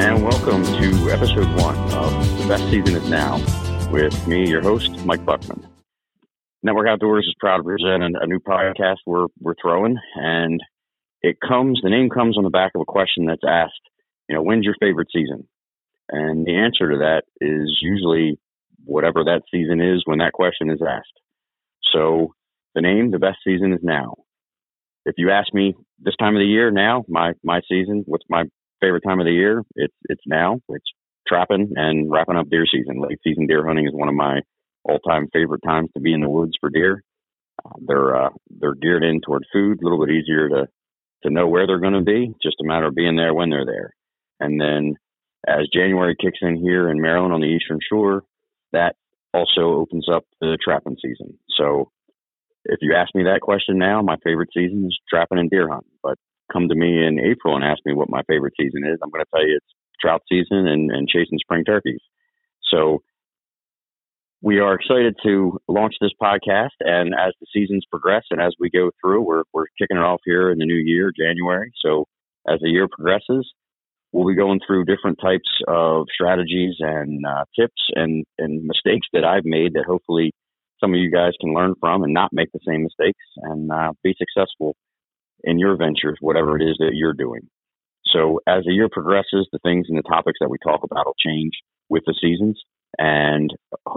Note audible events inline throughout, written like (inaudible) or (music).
and welcome to episode one of The Best Season is Now with me, your host, Mike Buckman. Network Outdoors is proud to present a new podcast we're, we're throwing, and it comes, the name comes on the back of a question that's asked, you know, when's your favorite season? And the answer to that is usually whatever that season is when that question is asked. So the name, the best season is now. If you ask me this time of the year now, my, my season, what's my favorite time of the year? It's, it's now. It's trapping and wrapping up deer season. Late season deer hunting is one of my all time favorite times to be in the woods for deer. Uh, they're, uh, they're geared in toward food, a little bit easier to, to know where they're going to be, just a matter of being there when they're there. And then as January kicks in here in Maryland on the Eastern Shore, that also opens up the trapping season. So if you ask me that question now, my favorite season is trapping and deer hunting. But come to me in April and ask me what my favorite season is, I'm going to tell you it's trout season and, and chasing spring turkeys. So we are excited to launch this podcast. And as the seasons progress and as we go through, we're, we're kicking it off here in the new year, January. So as the year progresses, we'll be going through different types of strategies and uh, tips and, and mistakes that I've made that hopefully some of you guys can learn from and not make the same mistakes and uh, be successful in your ventures, whatever it is that you're doing. So as the year progresses, the things and the topics that we talk about will change with the seasons. And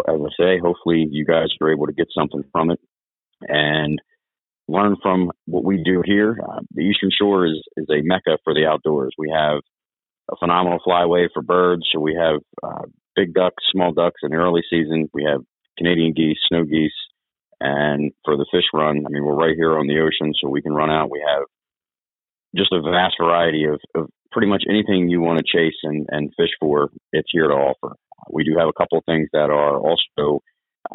as I say, hopefully you guys are able to get something from it and learn from what we do here. Uh, the Eastern Shore is, is a mecca for the outdoors. We have a phenomenal flyway for birds. So we have uh, big ducks, small ducks in the early season. We have Canadian geese, snow geese, and for the fish run, I mean, we're right here on the ocean, so we can run out. We have just a vast variety of, of pretty much anything you want to chase and, and fish for. It's here to offer. We do have a couple of things that are also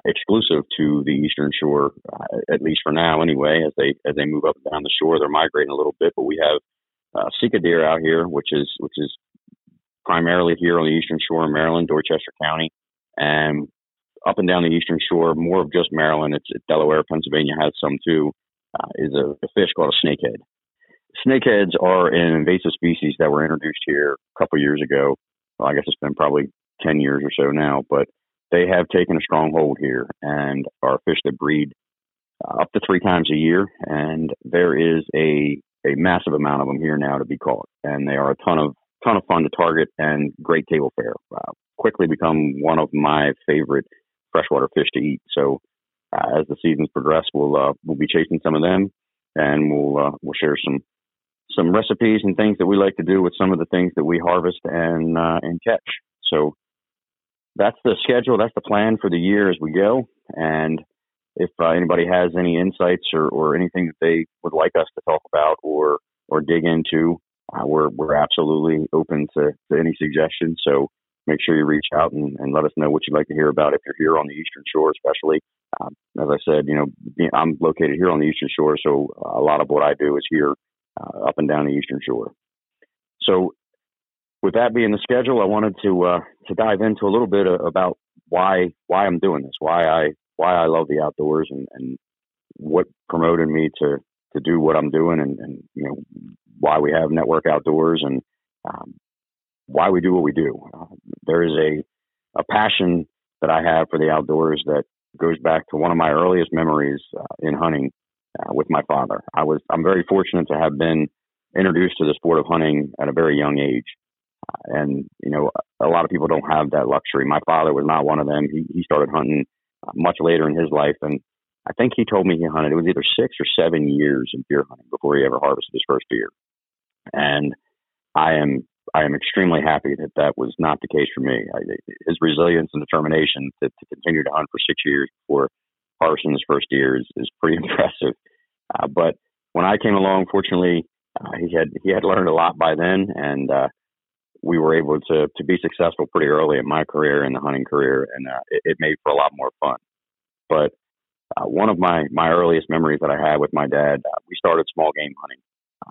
exclusive to the eastern shore, uh, at least for now, anyway. As they as they move up and down the shore, they're migrating a little bit, but we have uh, Sika deer out here, which is which is primarily here on the eastern shore of Maryland, Dorchester County, and up and down the eastern shore, more of just Maryland. It's Delaware, Pennsylvania has some too. Uh, is a, a, fish called a snakehead. Snakeheads are an invasive species that were introduced here a couple years ago. Well, I guess it's been probably ten years or so now, but they have taken a strong hold here and are fish that breed uh, up to three times a year. And there is a a massive amount of them here now to be caught, and they are a ton of ton of fun to target and great table fare. Uh, quickly become one of my favorite freshwater fish to eat. So uh, as the seasons progress, we'll uh, we'll be chasing some of them, and we'll uh, we'll share some some recipes and things that we like to do with some of the things that we harvest and uh, and catch. So that's the schedule. That's the plan for the year as we go. And if uh, anybody has any insights or, or anything that they would like us to talk about or or dig into, uh, we're we're absolutely open to, to any suggestions. So make sure you reach out and, and, let us know what you'd like to hear about if you're here on the Eastern Shore, especially. Um, as I said, you know, I'm located here on the Eastern Shore, so a lot of what I do is here uh, up and down the Eastern Shore. So, with that being the schedule, I wanted to uh, to dive into a little bit about why why I'm doing this, why I why I love the outdoors, and, and what promoted me to to do what I'm doing, and, and you know why we have Network Outdoors, and um, why we do what we do. There is a, a passion that I have for the outdoors that goes back to one of my earliest memories uh, in hunting uh, with my father. I was I'm very fortunate to have been introduced to the sport of hunting at a very young age. Uh, and you know, a lot of people don't have that luxury. My father was not one of them. He he started hunting uh, much later in his life, and I think he told me he hunted. It was either six or seven years of deer hunting before he ever harvested his first deer. And I am I am extremely happy that that was not the case for me. I, his resilience and determination to, to, continue to hunt for six years before his first deer is, is pretty (laughs) impressive. Uh, but when I came along, fortunately, uh, he had he had learned a lot by then, and uh, we were able to to be successful pretty early in my career and the hunting career, and uh, it, it made for a lot more fun. But uh, one of my my earliest memories that I had with my dad, uh, we started small game hunting,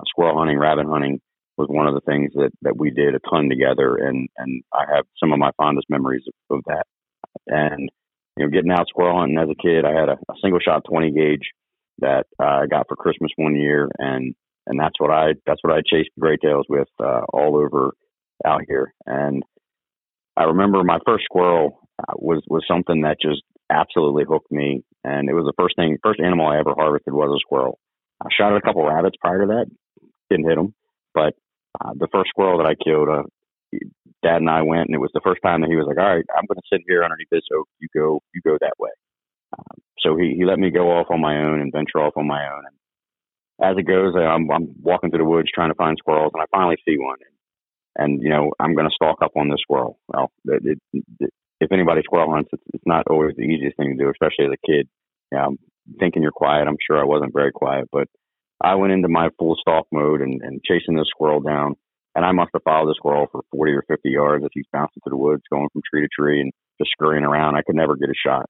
squirrel hunting, rabbit hunting, was one of the things that that we did a ton together, and and I have some of my fondest memories of, of that. And you know, getting out squirrel hunting as a kid, I had a, a single shot 20 gauge that I got for Christmas one year, and and that's what I that's what I chased gray tails with uh, all over out here. And I remember my first squirrel uh, was was something that just absolutely hooked me, and it was the first thing, first animal I ever harvested was a squirrel. I shot at a couple rabbits prior to that, didn't hit them, but uh, the first squirrel that I killed, uh, Dad and I went, and it was the first time that he was like, "All right, I'm going to sit here underneath this oak. You go, you go that way." Um, so he he let me go off on my own and venture off on my own. And as it goes, I'm I'm walking through the woods trying to find squirrels, and I finally see one. And, and you know, I'm going to stalk up on this squirrel. Well, it, it, it, if anybody squirrel hunts, it's, it's not always the easiest thing to do, especially as a kid. Yeah, I'm thinking you're quiet. I'm sure I wasn't very quiet, but I went into my full stalk mode and, and chasing this squirrel down. And I must have followed the squirrel for 40 or 50 yards as he's bouncing through the woods, going from tree to tree and just scurrying around. I could never get a shot.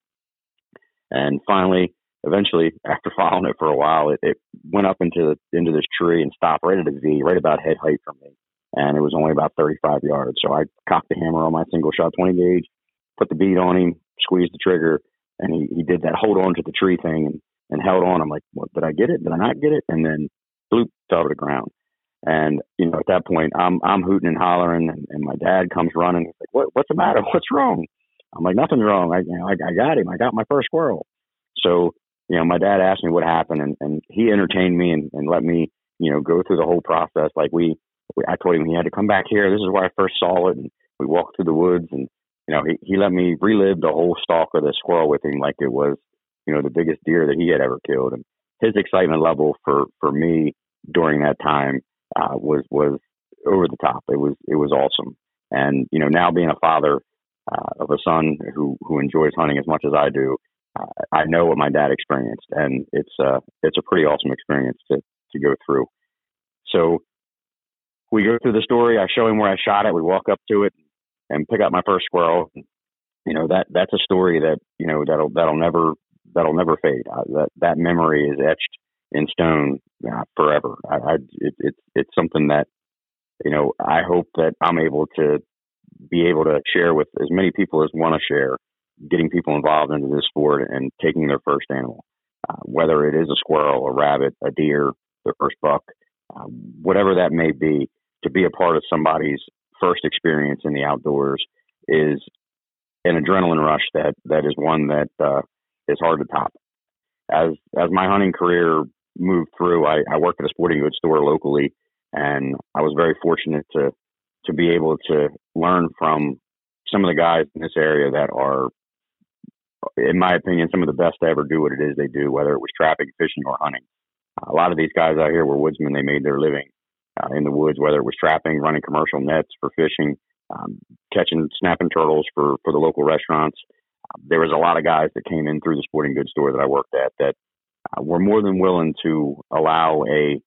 And finally, eventually, (laughs) after following it for a while, it, it went up into the, into this tree and stopped right at a V, right about head height from me. And it was only about 35 yards. So I cocked the hammer on my single shot 20 gauge, put the bead on him, squeezed the trigger, and he, he did that hold on to the tree thing and, and held on. I'm like, what, did I get it? Did I not get it? And then bloop, fell to the ground. And, you know, at that point, I'm, I'm hooting and hollering and, and my dad comes running. He's like, what, what's the matter? (laughs) What's wrong? I'm like, nothing's wrong. I, you know, I, I got him. I got my first squirrel. So, you know, my dad asked me what happened and, and he entertained me and, and let me, you know, go through the whole process. Like we, we, I told him he had to come back here. This is where I first saw it. And we walked through the woods and, you know, he, he let me relive the whole stalk of the squirrel with him like it was, you know, the biggest deer that he had ever killed. And his excitement level for, for me during that time uh, was, was over the top. It was, it was awesome. And, you know, now being a father uh, of a son who, who enjoys hunting as much as I do, uh, I know what my dad experienced and it's, uh, it's a pretty awesome experience to, to go through. So we go through the story. I show him where I shot it. We walk up to it and pick up my first squirrel. You know that that's a story that you know that'll that'll never that'll never fade. Uh, that that memory is etched in stone uh, forever. I, I it, it's it's something that you know I hope that I'm able to be able to share with as many people as want to share, getting people involved into this sport and taking their first animal, uh, whether it is a squirrel, a rabbit, a deer, their first buck, uh, whatever that may be, to be a part of somebody's first experience in the outdoors is an adrenaline rush that that is one that uh, is hard to top. As as my hunting career moved through, I, I worked at a sporting goods store locally, and I was very fortunate to to be able to learn from some of the guys in this area that are, in my opinion, some of the best to ever do what it is they do, whether it was trapping, fishing, or hunting. A lot of these guys out here were woodsmen; they made their living uh, in the woods, whether it was trapping, running commercial nets for fishing, um, catching snapping turtles for for the local restaurants. There was a lot of guys that came in through the sporting goods store that I worked at that uh, were more than willing to allow a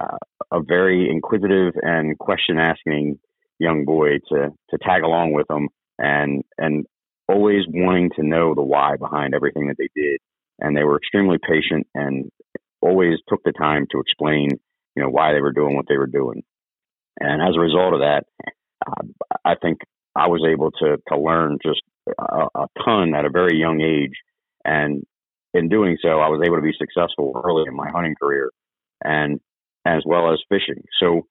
uh, a very inquisitive and question asking young boy to to tag along with them and and always wanting to know the why behind everything that they did and they were extremely patient and always took the time to explain you know, why they were doing what they were doing. And as a result of that, uh, I think I was able to to learn just a, a ton at a very young age, and in doing so, I was able to be successful early in my hunting career, and as well as fishing. So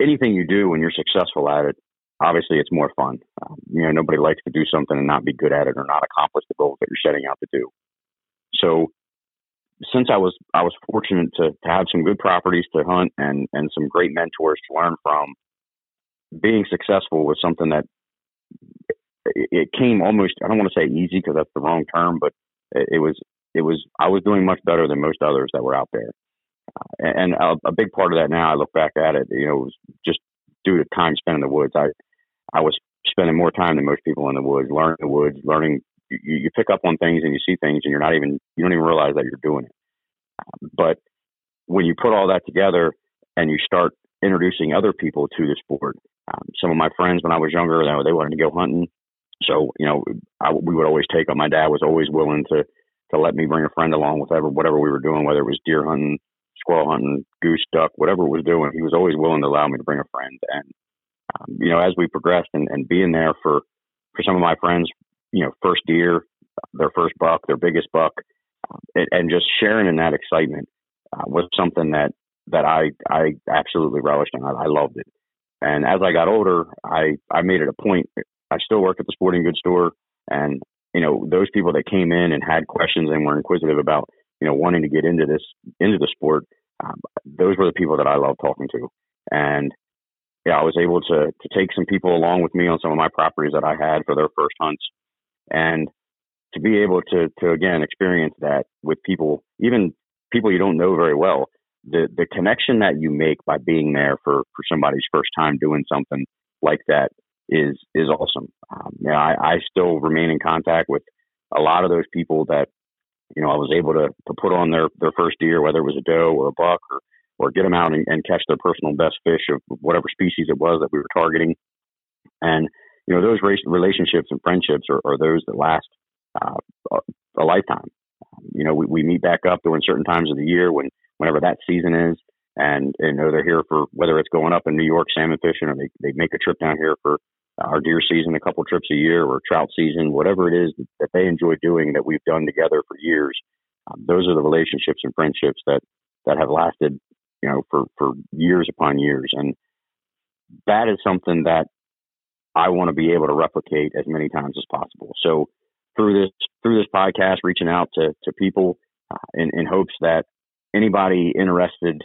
anything you do when you're successful at it, obviously it's more fun. Um, you know, nobody likes to do something and not be good at it or not accomplish the goals that you're setting out to do. So since I was I was fortunate to, to have some good properties to hunt and and some great mentors to learn from, being successful was something that it, it came almost I don't want to say easy because that's the wrong term, but it, it, was it was I was doing much better than most others that were out there, uh, and a, a big part of that now I look back at it, you know, was just due to time spent in the woods. I I was spending more time than most people in the woods, learning the woods, learning you, you pick up on things and you see things and you're not even you don't even realize that you're doing it. Um, but when you put all that together and you start introducing other people to the sport, um, some of my friends when I was younger, they, they wanted to go hunting. So you know, I, we would always take them. My dad was always willing to to let me bring a friend along with whatever whatever we were doing, whether it was deer hunting, squirrel hunting, goose, duck, whatever it was doing. He was always willing to allow me to bring a friend. And um, you know, as we progressed and, and being there for for some of my friends you know, first deer, their first buck, their biggest buck, and, and just sharing in that excitement uh, was something that that I I absolutely relished and I, I loved it. And as I got older, I, I made it a point. I still work at the sporting goods store and, you know, those people that came in and had questions and were inquisitive about, you know, wanting to get into this, into the sport, um, those were the people that I love talking to. And yeah, I was able to, to take some people along with me on some of my properties that I had for their first hunts and to be able to, to again experience that with people, even people you don't know very well, the the connection that you make by being there for for somebody's first time doing something like that is is awesome. Um, you know, I, I still remain in contact with a lot of those people that you know I was able to to put on their their first deer, whether it was a doe or a buck, or or get them out and, and catch their personal best fish of whatever species it was that we were targeting. And you know, those relationships and friendships are, are those that last uh, a lifetime. You know, we, we meet back up during certain times of the year when whenever that season is. And, you know, they're here for whether it's going up in New York salmon fishing or they, they make a trip down here for our deer season, a couple trips a year or trout season, whatever it is that they enjoy doing that we've done together for years. Um, those are the relationships and friendships that, that have lasted, you know, for, for years upon years. And that is something that I want to be able to replicate as many times as possible. So through this, through this podcast, reaching out to, to people uh, in, in hopes that anybody interested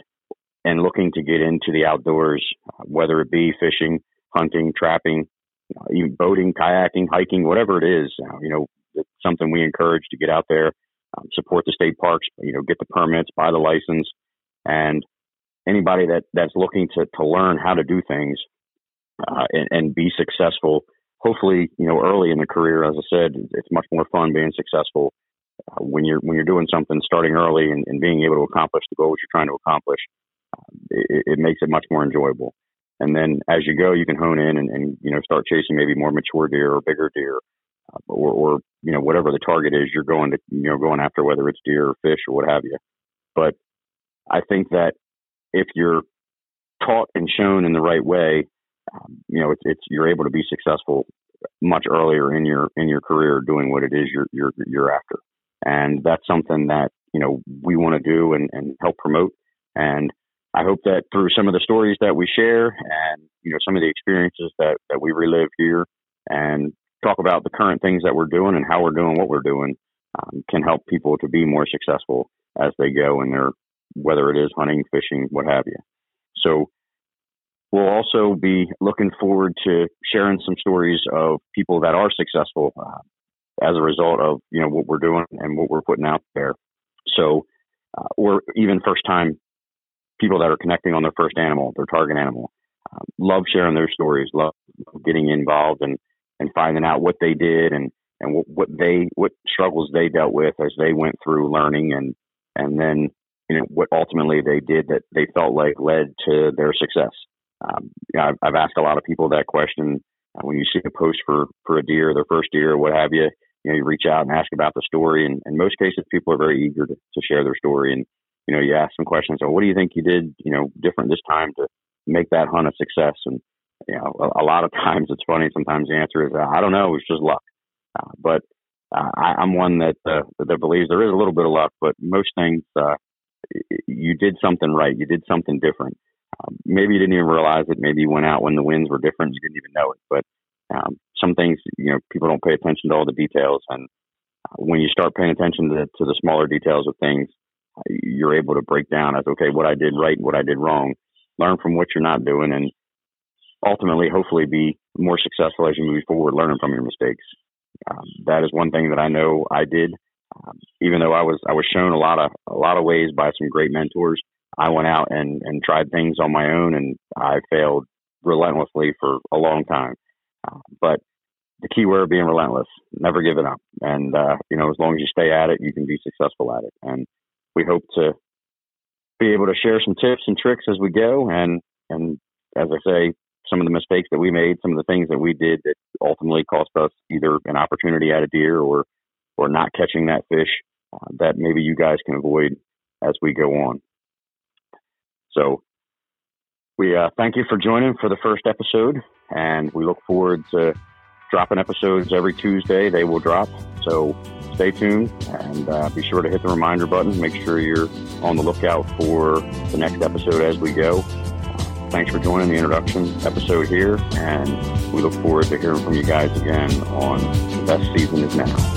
and looking to get into the outdoors, whether it be fishing, hunting, trapping, you know, even boating, kayaking, hiking, whatever it is, uh, you know, it's something we encourage to get out there, um, support the state parks, you know, get the permits, buy the license, and anybody that that's looking to to learn how to do things uh, and, and be successful. Hopefully, you know, early in the career, as I said, it's much more fun being successful uh, when you're when you're doing something starting early and, and, being able to accomplish the goals you're trying to accomplish, uh, it, it, makes it much more enjoyable. And then as you go, you can hone in and, and you know start chasing maybe more mature deer or bigger deer, uh, or, or you know whatever the target is you're going to you know going after, whether it's deer or fish or what have you. But I think that if you're taught and shown in the right way, um, you know it's, it's you're able to be successful much earlier in your in your career doing what it is you're you're you're after. And that's something that, you know, we want to do and, and help promote. And I hope that through some of the stories that we share and, you know, some of the experiences that, that we relive here and talk about the current things that we're doing and how we're doing what we're doing um, can help people to be more successful as they go in their, whether it is hunting, fishing, what have you. So we'll also be looking forward to sharing some stories of people that are successful uh, as a result of you know what we're doing and what we're putting out there. So, uh, or even first time people that are connecting on their first animal, their target animal. Uh, love sharing their stories, love getting involved and and finding out what they did and and what, what they what struggles they dealt with as they went through learning and and then you know what ultimately they did that they felt like led to their success. Um, you know, I've, I've asked a lot of people that question uh, when you see a post for for a deer, their first deer, what have you you know, you reach out and ask about the story. And in most cases, people are very eager to, to share their story. And, you know, you ask some questions. So what do you think you did, you know, different this time to make that hunt a success? And, you know, a, a lot of (laughs) times it's funny. Sometimes the answer is, uh, I don't know. It was just luck. Uh, but uh, I, I'm one that, uh, that believes there is a little bit of luck, but most things, uh, you did something right. You did something different. Um, maybe you didn't even realize it. Maybe you went out when the winds were different. You didn't even know it. But um, some things, you know, people don't pay attention to all the details. And uh, when you start paying attention to, to the smaller details of things, you're able to break down as, okay, what I did right and what I did wrong, learn from what you're not doing, and ultimately, hopefully, be more successful as you move forward, learning from your mistakes. Um, that is one thing that I know I did. Um, even though I was I was shown a lot of a lot of ways by some great mentors, I went out and and tried things on my own, and I failed relentlessly for a long time. Uh, but the key word being relentless, never giving up. And, uh, you know, as long as you stay at it, you can be successful at it. And we hope to be able to share some tips and tricks as we go. And, and as I say, some of the mistakes that we made, some of the things that we did that ultimately cost us either an opportunity at a deer or, or not catching that fish uh, that maybe you guys can avoid as we go on. So we uh, thank you for joining for the first episode, and we look forward to dropping episodes every Tuesday. They will drop, so stay tuned and uh, be sure to hit the reminder button. Make sure you're on the lookout for the next episode as we go. thanks for joining the introduction episode here, and we look forward to hearing from you guys again on The Best Season is Now.